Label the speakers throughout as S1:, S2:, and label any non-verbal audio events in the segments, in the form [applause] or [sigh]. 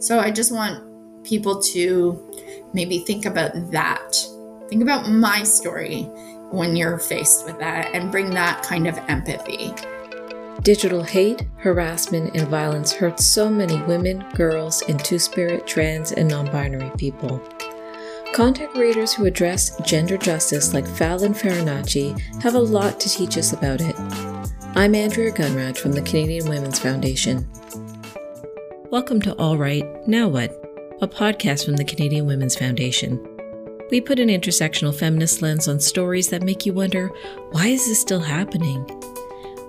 S1: So I just want people to maybe think about that. Think about my story when you're faced with that and bring that kind of empathy.
S2: Digital hate, harassment, and violence hurts so many women, girls, and two spirit, trans, and non binary people. Content creators who address gender justice, like Fallon Farinacci, have a lot to teach us about it. I'm Andrea Gunraj from the Canadian Women's Foundation. Welcome to All Right, Now What, a podcast from the Canadian Women's Foundation. We put an intersectional feminist lens on stories that make you wonder why is this still happening?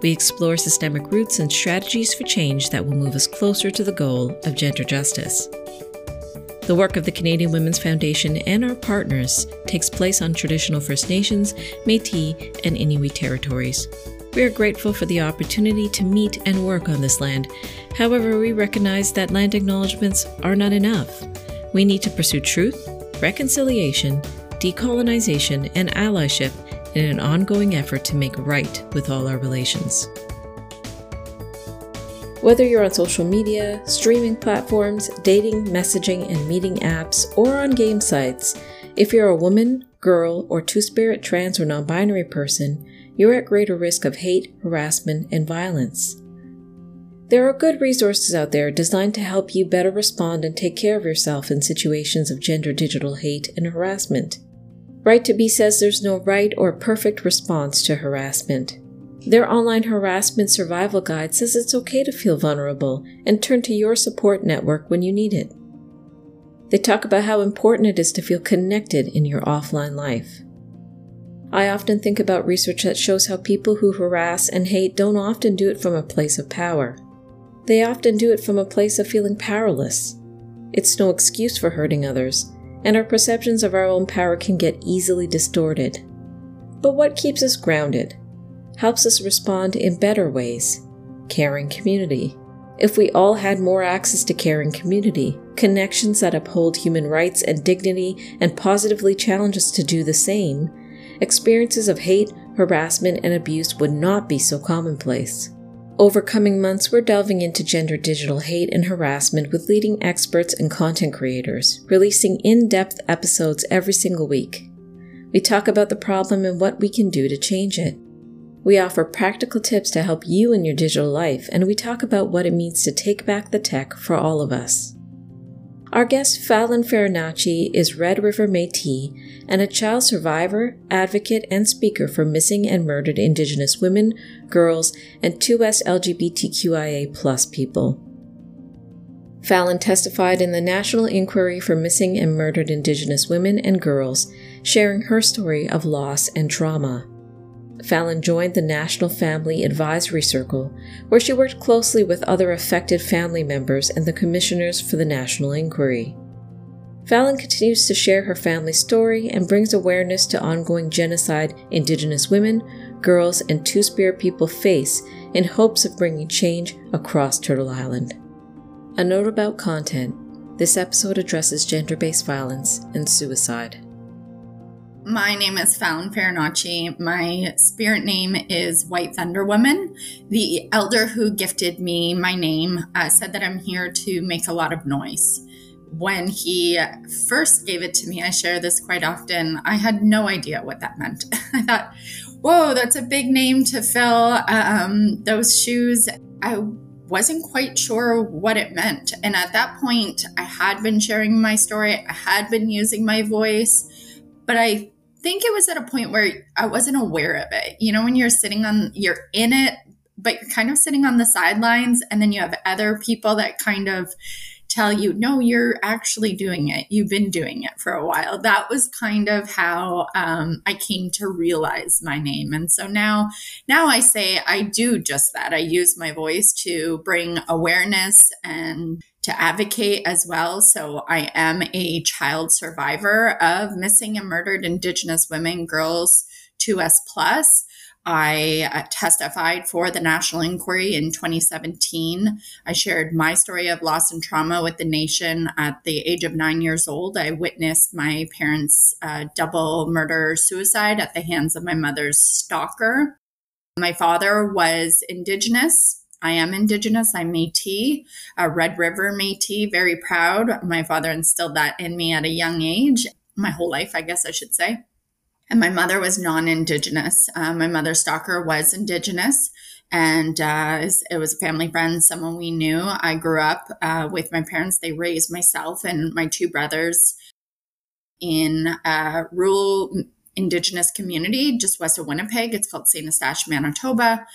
S2: We explore systemic roots and strategies for change that will move us closer to the goal of gender justice. The work of the Canadian Women's Foundation and our partners takes place on traditional First Nations, Metis, and Inuit territories. We are grateful for the opportunity to meet and work on this land. However, we recognize that land acknowledgements are not enough. We need to pursue truth, reconciliation, decolonization, and allyship in an ongoing effort to make right with all our relations. Whether you're on social media, streaming platforms, dating, messaging, and meeting apps, or on game sites, if you're a woman, girl, or two spirit, trans, or non binary person, you're at greater risk of hate, harassment, and violence. There are good resources out there designed to help you better respond and take care of yourself in situations of gender digital hate and harassment. Right to Be says there's no right or perfect response to harassment. Their online harassment survival guide says it's okay to feel vulnerable and turn to your support network when you need it. They talk about how important it is to feel connected in your offline life. I often think about research that shows how people who harass and hate don't often do it from a place of power. They often do it from a place of feeling powerless. It's no excuse for hurting others, and our perceptions of our own power can get easily distorted. But what keeps us grounded? helps us respond in better ways. Caring community. If we all had more access to caring community, connections that uphold human rights and dignity and positively challenge us to do the same, experiences of hate, harassment, and abuse would not be so commonplace. Over coming months, we're delving into gender digital hate and harassment with leading experts and content creators, releasing in depth episodes every single week. We talk about the problem and what we can do to change it. We offer practical tips to help you in your digital life, and we talk about what it means to take back the tech for all of us. Our guest Fallon Farinacci is Red River Metis and a child survivor, advocate, and speaker for missing and murdered Indigenous women, girls, and 2S LGBTQIA people. Fallon testified in the National Inquiry for Missing and Murdered Indigenous Women and Girls, sharing her story of loss and trauma. Fallon joined the National Family Advisory Circle, where she worked closely with other affected family members and the commissioners for the National Inquiry. Fallon continues to share her family's story and brings awareness to ongoing genocide Indigenous women, girls, and Two Spirit people face in hopes of bringing change across Turtle Island. A note about content this episode addresses gender based violence and suicide.
S1: My name is Fallon Farinacci. My spirit name is White Thunder Woman. The elder who gifted me my name uh, said that I'm here to make a lot of noise. When he first gave it to me, I share this quite often. I had no idea what that meant. [laughs] I thought, whoa, that's a big name to fill um, those shoes. I wasn't quite sure what it meant. And at that point, I had been sharing my story, I had been using my voice, but I think it was at a point where I wasn't aware of it. You know, when you're sitting on, you're in it, but you're kind of sitting on the sidelines, and then you have other people that kind of tell you, no, you're actually doing it. You've been doing it for a while. That was kind of how um, I came to realize my name. And so now, now I say I do just that. I use my voice to bring awareness and to advocate as well. So I am a child survivor of missing and murdered Indigenous women, girls, 2S plus. I uh, testified for the National Inquiry in 2017. I shared my story of loss and trauma with the nation at the age of nine years old. I witnessed my parents' uh, double murder suicide at the hands of my mother's stalker. My father was Indigenous I am Indigenous. I'm Metis, a Red River Metis, very proud. My father instilled that in me at a young age, my whole life, I guess I should say. And my mother was non Indigenous. Uh, my mother, Stalker, was Indigenous. And uh, it was a family friend, someone we knew. I grew up uh, with my parents. They raised myself and my two brothers in a rural Indigenous community just west of Winnipeg. It's called St. Eustache, Manitoba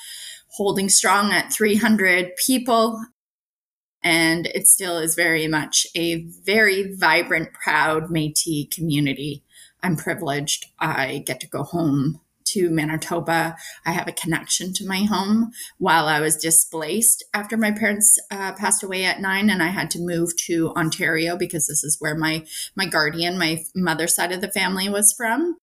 S1: holding strong at 300 people. And it still is very much a very vibrant, proud Metis community. I'm privileged. I get to go home to Manitoba. I have a connection to my home while I was displaced after my parents uh, passed away at nine, and I had to move to Ontario because this is where my my guardian, my mother's side of the family, was from.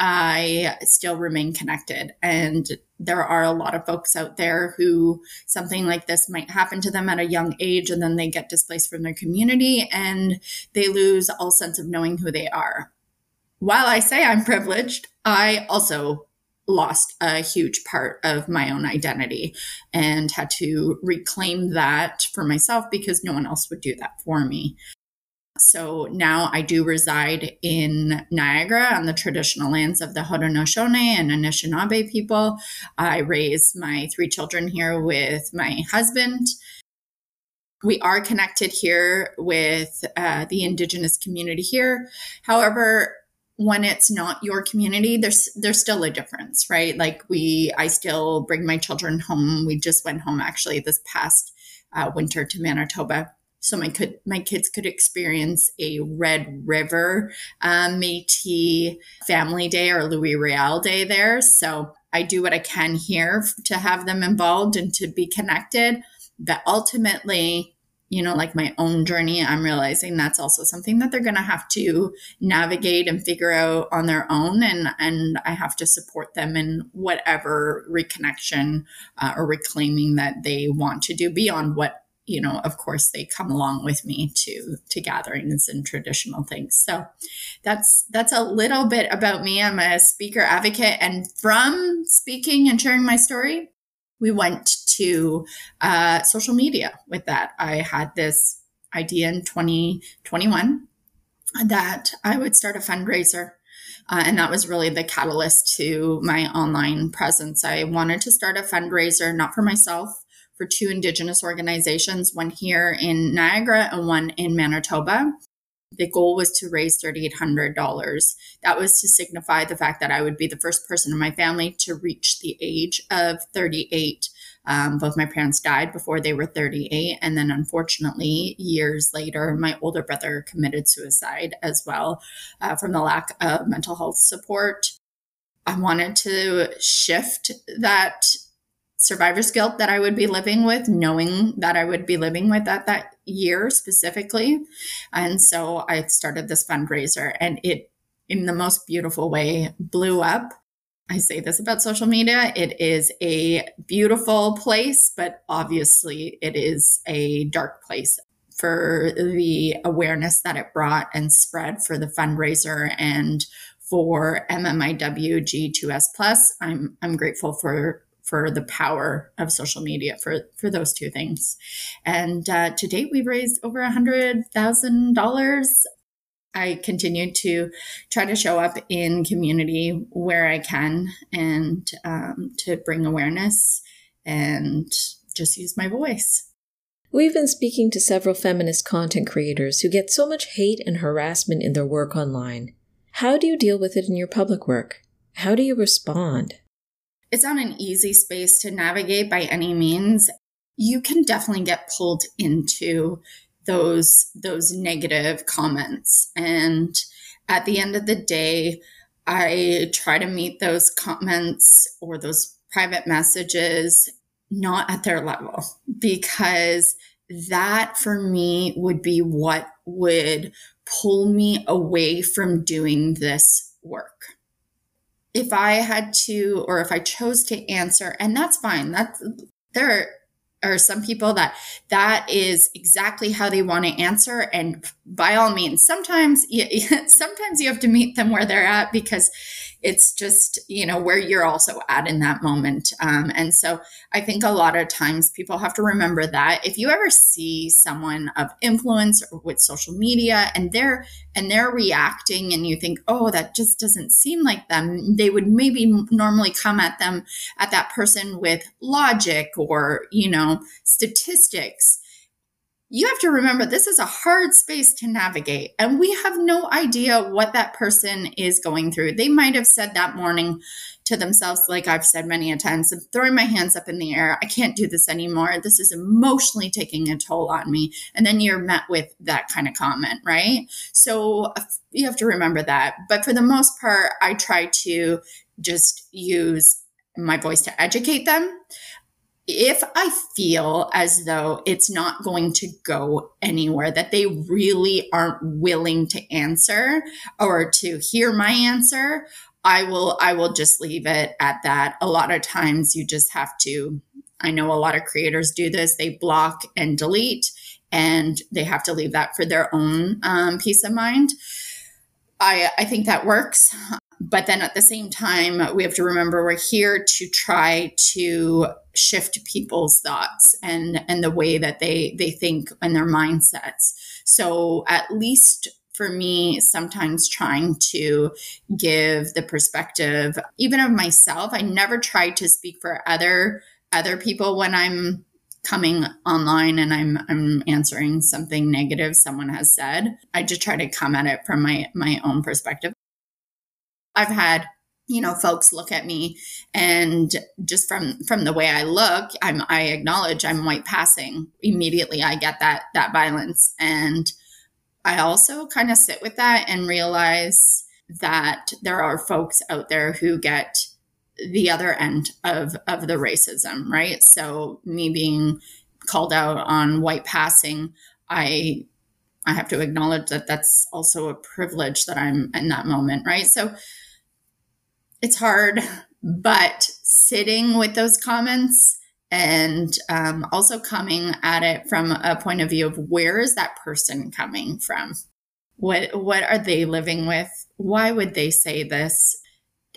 S1: I still remain connected. And there are a lot of folks out there who something like this might happen to them at a young age and then they get displaced from their community and they lose all sense of knowing who they are. While I say I'm privileged, I also lost a huge part of my own identity and had to reclaim that for myself because no one else would do that for me. So now I do reside in Niagara on the traditional lands of the Haudenosaunee and Anishinaabe people. I raise my three children here with my husband. We are connected here with uh, the Indigenous community here. However, when it's not your community, there's there's still a difference, right? Like we, I still bring my children home. We just went home actually this past uh, winter to Manitoba so my could my kids could experience a Red River um, Métis Family Day or Louis Riel Day there. So I do what I can here to have them involved and to be connected. But ultimately, you know, like my own journey, I'm realizing that's also something that they're going to have to navigate and figure out on their own. And, and I have to support them in whatever reconnection uh, or reclaiming that they want to do beyond what you know, of course, they come along with me to to gatherings and traditional things. So that's that's a little bit about me. I'm a speaker advocate, and from speaking and sharing my story, we went to uh, social media with that. I had this idea in 2021 that I would start a fundraiser. Uh, and that was really the catalyst to my online presence. I wanted to start a fundraiser, not for myself, for two Indigenous organizations, one here in Niagara and one in Manitoba. The goal was to raise $3,800. That was to signify the fact that I would be the first person in my family to reach the age of 38. Um, both my parents died before they were 38. And then, unfortunately, years later, my older brother committed suicide as well uh, from the lack of mental health support. I wanted to shift that survivor's guilt that I would be living with, knowing that I would be living with that that year specifically. And so I started this fundraiser and it in the most beautiful way blew up. I say this about social media. It is a beautiful place, but obviously it is a dark place for the awareness that it brought and spread for the fundraiser and for mmiwg g2s plus. I'm I'm grateful for for the power of social media for for those two things. And uh, to date, we've raised over a hundred thousand dollars. I continue to try to show up in community where I can and um, to bring awareness and just use my voice.
S2: We've been speaking to several feminist content creators who get so much hate and harassment in their work online. How do you deal with it in your public work? How do you respond?
S1: It's not an easy space to navigate by any means. You can definitely get pulled into those those negative comments and at the end of the day I try to meet those comments or those private messages not at their level because that for me would be what would pull me away from doing this work if I had to, or if I chose to answer, and that's fine. That's there are some people that that is exactly how they want to answer, and by all means, sometimes [laughs] sometimes you have to meet them where they're at because it's just you know where you're also at in that moment. Um, and so i think a lot of times people have to remember that if you ever see someone of influence with social media and they're and they're reacting and you think oh that just doesn't seem like them they would maybe normally come at them at that person with logic or you know statistics you have to remember this is a hard space to navigate and we have no idea what that person is going through. They might have said that morning to themselves like i've said many a times i'm throwing my hands up in the air i can't do this anymore this is emotionally taking a toll on me and then you're met with that kind of comment right? So uh, you have to remember that but for the most part i try to just use my voice to educate them if I feel as though it's not going to go anywhere, that they really aren't willing to answer or to hear my answer, I will I will just leave it at that. A lot of times you just have to I know a lot of creators do this, they block and delete and they have to leave that for their own um, peace of mind. I, I think that works. But then at the same time, we have to remember we're here to try to shift people's thoughts and and the way that they they think and their mindsets. So at least for me sometimes trying to give the perspective even of myself i never try to speak for other other people when i'm coming online and i'm i'm answering something negative someone has said i just try to come at it from my my own perspective I've had you know folks look at me and just from from the way i look i'm i acknowledge i'm white passing. Immediately i get that that violence. And i also kind of sit with that and realize that there are folks out there who get the other end of of the racism right? So me being called out on white passing i i have to acknowledge that that's also a privilege that i'm in that moment right? So it's hard, but sitting with those comments and um, also coming at it from a point of view of where is that person coming from? What what are they living with? Why would they say this?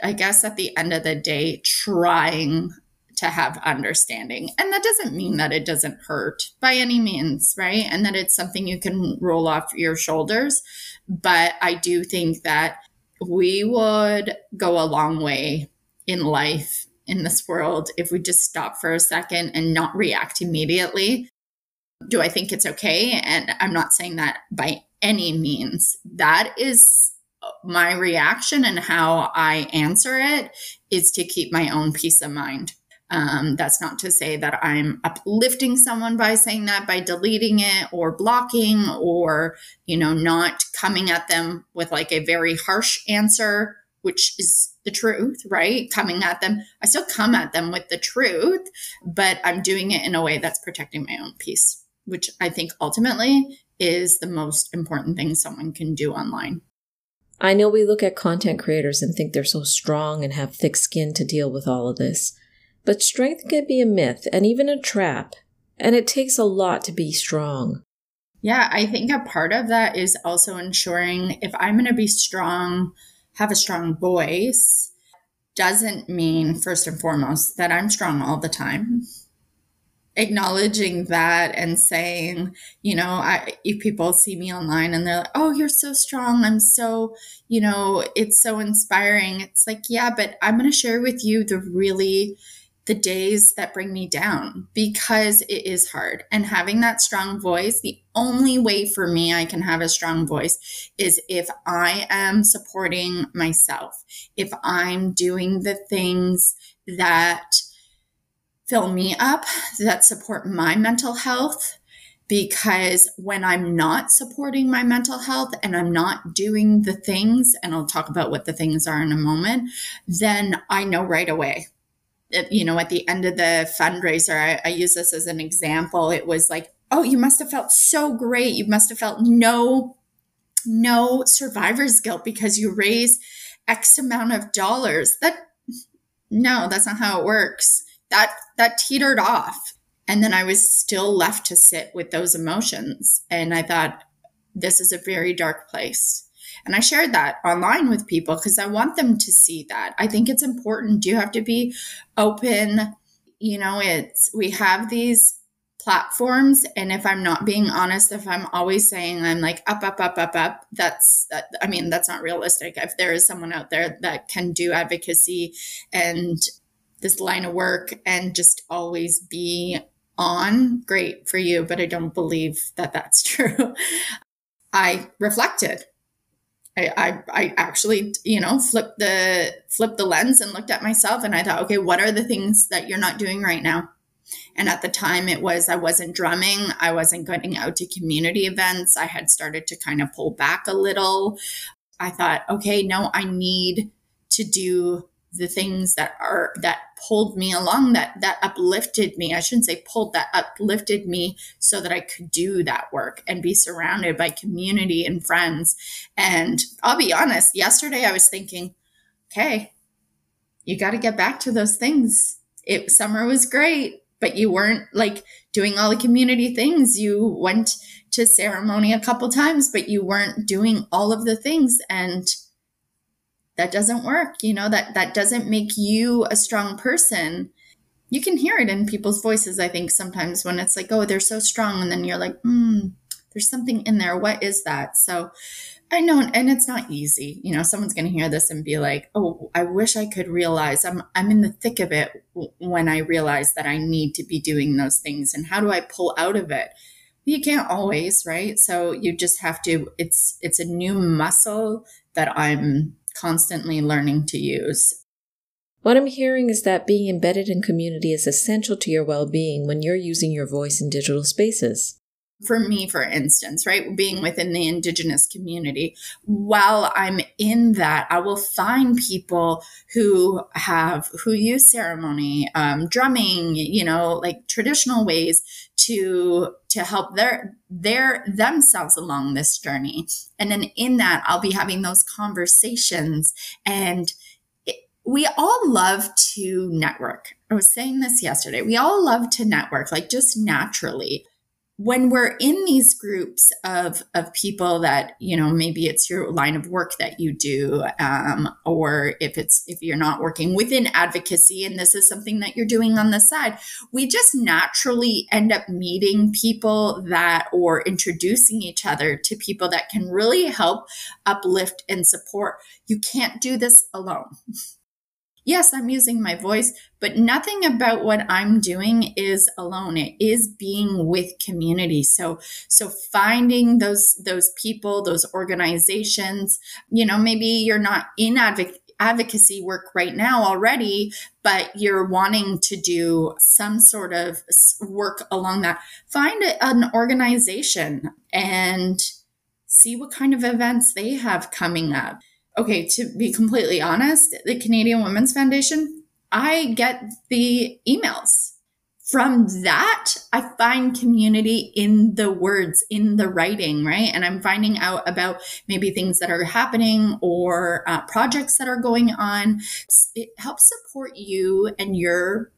S1: I guess at the end of the day, trying to have understanding. And that doesn't mean that it doesn't hurt by any means, right? And that it's something you can roll off your shoulders. But I do think that we would go a long way in life in this world if we just stop for a second and not react immediately. Do I think it's okay? And I'm not saying that by any means. That is my reaction and how I answer it is to keep my own peace of mind. Um, that's not to say that I'm uplifting someone by saying that, by deleting it or blocking or, you know, not coming at them with like a very harsh answer, which is the truth, right? Coming at them. I still come at them with the truth, but I'm doing it in a way that's protecting my own peace, which I think ultimately is the most important thing someone can do online.
S2: I know we look at content creators and think they're so strong and have thick skin to deal with all of this. But strength can be a myth and even a trap, and it takes a lot to be strong.
S1: Yeah, I think a part of that is also ensuring if I'm going to be strong, have a strong voice, doesn't mean, first and foremost, that I'm strong all the time. Acknowledging that and saying, you know, I, if people see me online and they're like, oh, you're so strong. I'm so, you know, it's so inspiring. It's like, yeah, but I'm going to share with you the really the days that bring me down because it is hard. And having that strong voice, the only way for me I can have a strong voice is if I am supporting myself, if I'm doing the things that fill me up, that support my mental health. Because when I'm not supporting my mental health and I'm not doing the things, and I'll talk about what the things are in a moment, then I know right away you know, at the end of the fundraiser, I, I use this as an example. It was like, oh, you must have felt so great. You must have felt no, no survivor's guilt because you raised X amount of dollars. That no, that's not how it works. That that teetered off. And then I was still left to sit with those emotions. And I thought, this is a very dark place. And I shared that online with people because I want them to see that. I think it's important. You have to be open. You know, it's, we have these platforms. And if I'm not being honest, if I'm always saying I'm like up, up, up, up, up, that's, I mean, that's not realistic. If there is someone out there that can do advocacy and this line of work and just always be on, great for you. But I don't believe that that's [laughs] true. I reflected. I, I, I actually, you know, flipped the flipped the lens and looked at myself and I thought, okay, what are the things that you're not doing right now? And at the time, it was I wasn't drumming, I wasn't getting out to community events. I had started to kind of pull back a little. I thought, okay, no, I need to do the things that are that pulled me along that that uplifted me. I shouldn't say pulled that uplifted me so that i could do that work and be surrounded by community and friends. And i'll be honest yesterday i was thinking okay you got to get back to those things. It summer was great but you weren't like doing all the community things. You went to ceremony a couple times but you weren't doing all of the things. And that doesn't work you know that that doesn't make you a strong person. You can hear it in people's voices i think sometimes when it's like oh they're so strong and then you're like hmm there's something in there. What is that? So i know and it's not easy. You know someone's going to hear this and be like oh i wish i could realize. I'm i'm in the thick of it when i realize that i need to be doing those things and how do i pull out of it? You can't always right? So you just have to it's it's a new muscle that i'm constantly learning to use.
S2: What I'm hearing is that being embedded in community is essential to your well being when you're using your voice in digital spaces.
S1: For me, for instance, right, being within the Indigenous community, while I'm in that, I will find people who have, who use ceremony, um, drumming, you know, like traditional ways to to help their their themselves along this journey. And then in that i'll be having those conversations. And it, we all love to network. I was saying this yesterday. We all love to network like just naturally when we're in these groups of of people that you know maybe it's your line of work that you do um, or if it's if you're not working within advocacy and this is something that you're doing on the side we just naturally end up meeting people that or introducing each other to people that can really help uplift and support. You can't do this alone [laughs] yes, I'm using my voice, but nothing about what I'm doing is alone. It is being with community. So, so finding those, those people, those organizations, you know, maybe you're not in advocacy advocacy work right now already, but you're wanting to do some sort of work along that, find an organization and see what kind of events they have coming up okay, to be completely honest, the Canadian Women's Foundation, I get the emails. From that, I find community in the words, in the writing, right? And I'm finding out about maybe things that are happening or uh, projects that are going on. It helps support you and your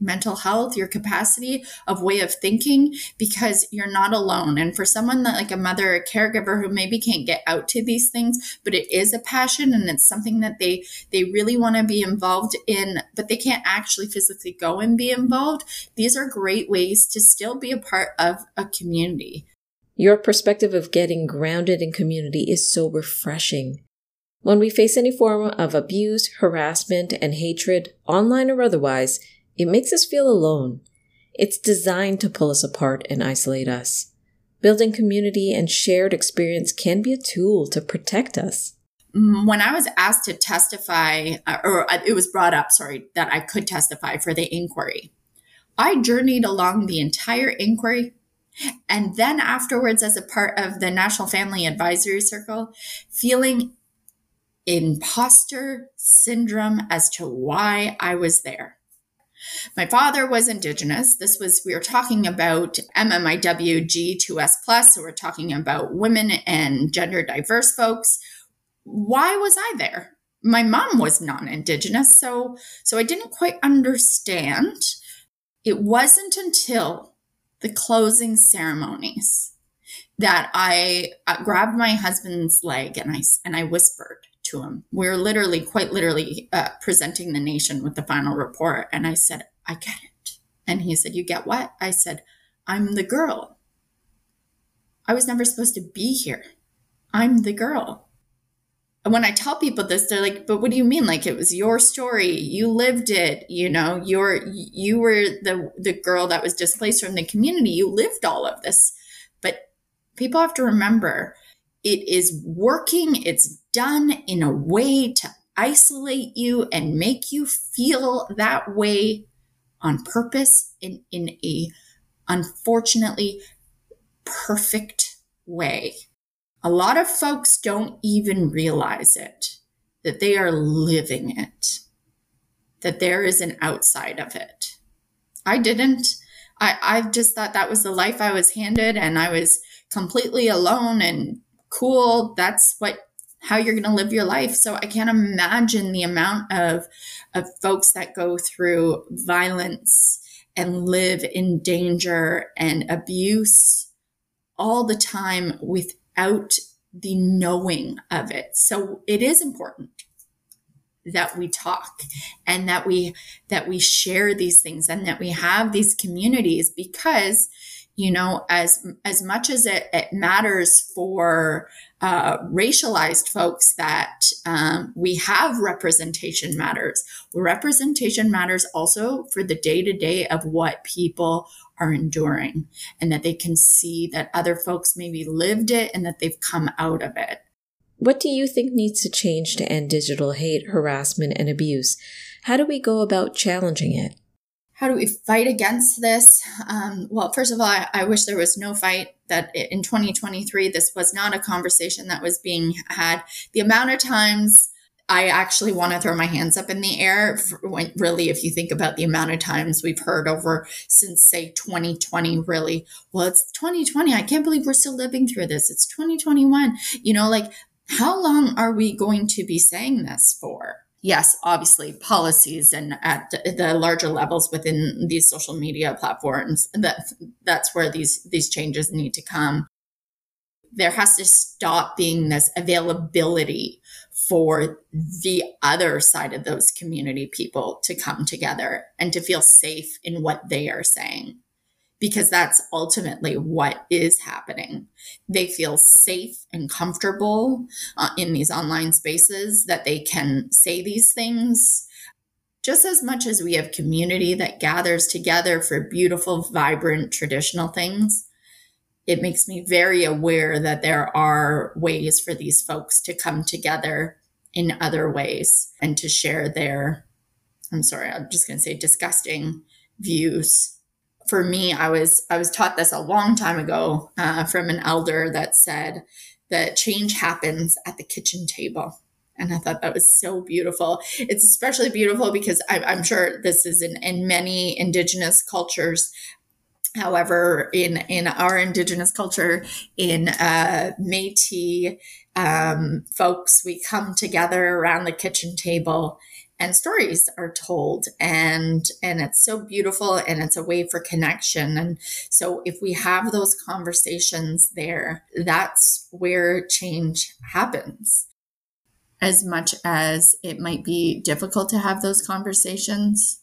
S1: mental health, your capacity of way of thinking, because you're not alone. And for someone that like a mother, a caregiver who maybe can't get out to these things, but it is a passion and it's something that they they really want to be involved in, but they can't actually physically go and be involved. These are great ways to still be a part of a community.
S2: Your perspective of getting grounded in community is so refreshing. When we face any form of abuse, harassment, and hatred, online or otherwise, it makes us feel alone. It's designed to pull us apart and isolate us. Building community and shared experience can be a tool to protect us.
S1: Mm, when I was asked to testify, uh, or uh, it was brought up, sorry, that I could testify for the inquiry, I journeyed along the entire inquiry. And then afterwards, as a part of the National Family Advisory Circle, feeling imposter syndrome as to why I was there. My father was Indigenous. This was, we were talking about MMIW G2S, so we're talking about women and gender diverse folks. Why was I there? My mom was non Indigenous, so, so I didn't quite understand. It wasn't until the closing ceremonies that I uh, grabbed my husband's leg and I and I whispered to him. We are literally, quite literally, uh, presenting the nation with the final report, and I said, "I get it." And he said, "You get what?" I said, "I'm the girl. I was never supposed to be here. I'm the girl." And when I tell people this, they're like, "But what do you mean? Like it was your story. You lived it. You know, you're you were the the girl that was displaced from the community. You lived all of this." But people have to remember it is working, it's done in a way to isolate you and make you feel that way on purpose in, in a unfortunately perfect way. A lot of folks don't even realize it, that they are living it, that there is an outside of it. I didn't. I, I just thought that was the life I was handed and I was completely alone and cool. That's what how you're going to live your life. So I can't imagine the amount of of folks that go through violence and live in danger and abuse all the time without the knowing of it. So it is important that we talk and that we that we share these things and that we have these communities because you know as as much as it, it matters for uh, racialized folks that um, we have representation matters. Representation matters also for the day to day of what people are enduring and that they can see that other folks maybe lived it and that they've come out of it.
S2: What do you think needs to change to end digital hate harassment and abuse? How do we go about challenging it
S1: how do we fight against this? Um, well, first of all, I, I, wish there was no fight that in 2023, this was not a conversation that was being had. The amount of times I actually want to throw my hands up in the air, when, really, if you think about the amount of times we've heard over since, say, 2020, really, well, it's 2020. I can't believe we're still living through this. It's 2021. You know, like, how long are we going to be saying this for? Yes, obviously policies and at the larger levels within these social media platforms, that that's where these these changes need to come. There has to stop being this availability for the other side of those community people to come together and to feel safe in what they are saying because that's ultimately what is happening. They feel safe and comfortable uh, in these online spaces that they can say these things. Just as much as we have community that gathers together for beautiful, vibrant, traditional things, it makes me very aware that there are ways for these folks to come together in other ways and to share their, I'm sorry, I'm just going to say disgusting views for me, I was I was taught this a long time ago uh, from an elder that said that change happens at the kitchen table. And I thought that was so beautiful. It's especially beautiful because I, am sure this is in, in many indigenous cultures. However, in in our indigenous culture, in uh, Métis um, folks, we come together around the kitchen table and stories are told and and it's so beautiful and it's a way for connection. And so if we have those conversations there that's where change happens. As much as it might be difficult to have those conversations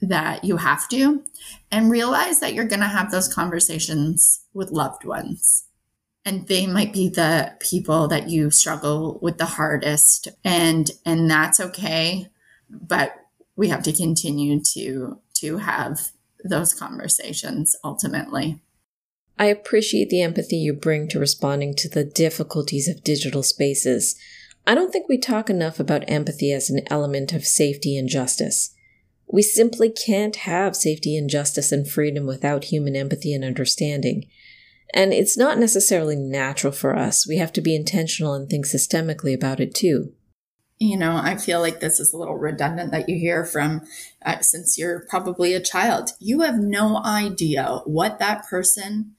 S1: that you have to and realize that you're going to have those conversations with loved ones. And they might be the people that you struggle with the hardest and and that's okay but we have to continue to to have those conversations ultimately.
S2: I appreciate the empathy you bring to responding to the difficulties of digital spaces. I don't think we talk enough about empathy as an element of safety and justice. We simply can't have safety and justice and freedom without human empathy and understanding. And it's not necessarily natural for us. We have to be intentional and think systemically about it too
S1: you know, I feel like this is a little redundant that you hear from uh, since you're probably a child. You have no idea what that person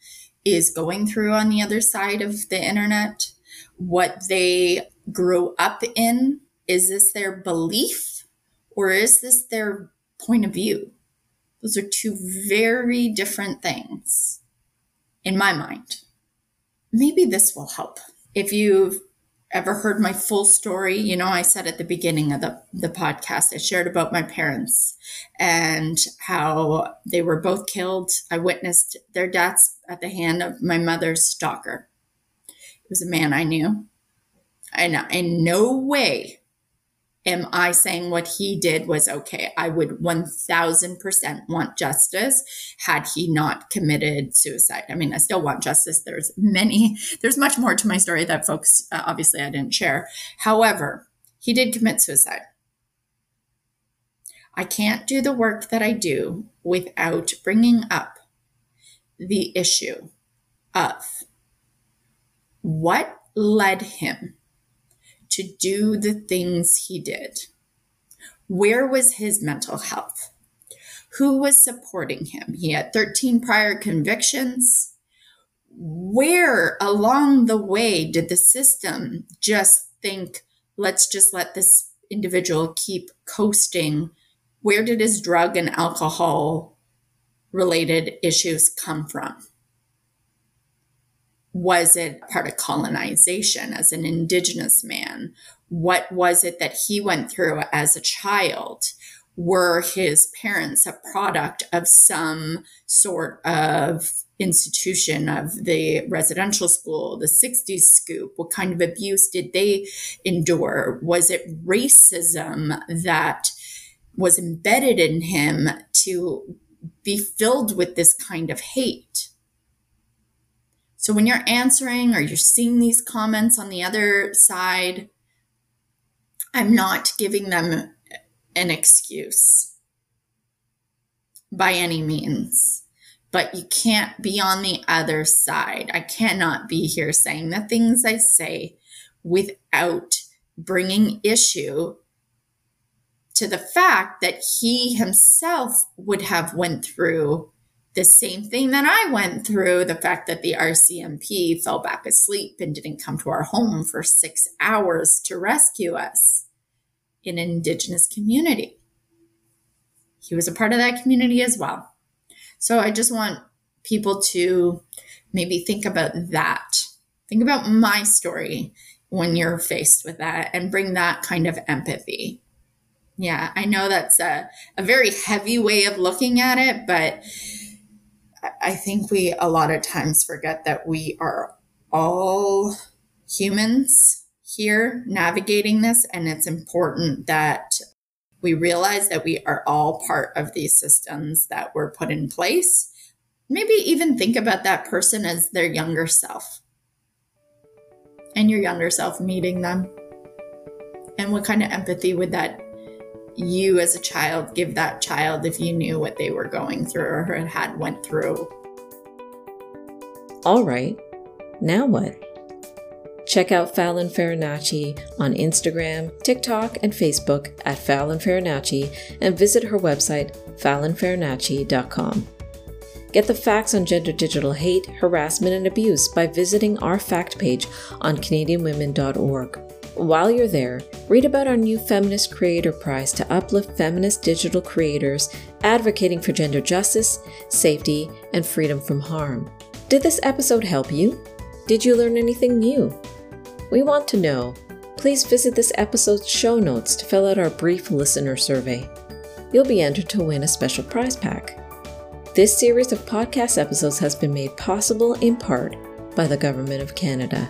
S1: is going through on the other side of the internet, what they grew up in. Is this their belief or is this their point of view? Those are two very different things in my mind. maybe this will help. If you've ever heard my full story, you know, I said at the beginning of the, the podcast, I shared about my parents and how they were both killed. I witnessed their deaths at the hand of my mother's stalker. It was a man I knew. And in no way am I saying what he did was okay? I would 1000% want justice had he not committed suicide. I mean, I still want justice. There's many, there's much more to my story that folks, uh, obviously, I didn't share. However, he did commit suicide. I can't do the work that I do without bringing up the issue of what led him to do the things he did? Where was his mental health? Who was supporting him? He had 13 prior convictions. Where along the way did the system just think, let's just let this individual keep coasting? Where did his drug and alcohol related issues come from? Was it part of colonization as an indigenous man? What was it that he went through as a child? Were his parents a product of some sort of institution of the residential school, the 60s scoop? What kind of abuse did they endure? Was it racism that was embedded in him to be filled with this kind of hate? So when you're answering or you're seeing these comments on the other side, I'm not giving them an excuse by any means. But you can't be on the other side. I cannot be here saying the things I say without bringing issue to the fact that he himself would have went through the same thing that I went through the fact that the RCMP fell back asleep and didn't come to our home for six hours to rescue us in an Indigenous community. He was a part of that community as well. So I just want people to maybe think about that. Think about my story when you're faced with that and bring that kind of empathy. Yeah, I know that's a, a very heavy way of looking at it, but I think we a lot of times forget that we are all humans here navigating this, and it's important that we realize that we are all part of these systems that were put in place. Maybe even think about that person as their younger self and your younger self meeting them. And what kind of empathy would that you as a child give that child if you knew what they were going through or had went through.
S2: All right. Now what? Check out Fallon Farinacci on Instagram, TikTok, and Facebook at Fallon Farinacci and visit her website, fallonfarinacci.com. Get the facts on gender digital hate, harassment, and abuse by visiting our fact page on CanadianWomen.org. While you're there, read about our new Feminist Creator Prize to uplift feminist digital creators advocating for gender justice, safety, and freedom from harm. Did this episode help you? Did you learn anything new? We want to know. Please visit this episode's show notes to fill out our brief listener survey. You'll be entered to win a special prize pack. This series of podcast episodes has been made possible in part by the Government of Canada.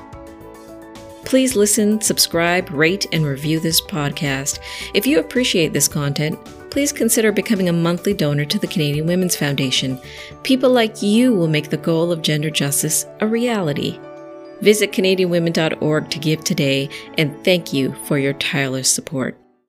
S2: Please listen, subscribe, rate, and review this podcast. If you appreciate this content, please consider becoming a monthly donor to the Canadian Women's Foundation. People like you will make the goal of gender justice a reality. Visit CanadianWomen.org to give today, and thank you for your tireless support.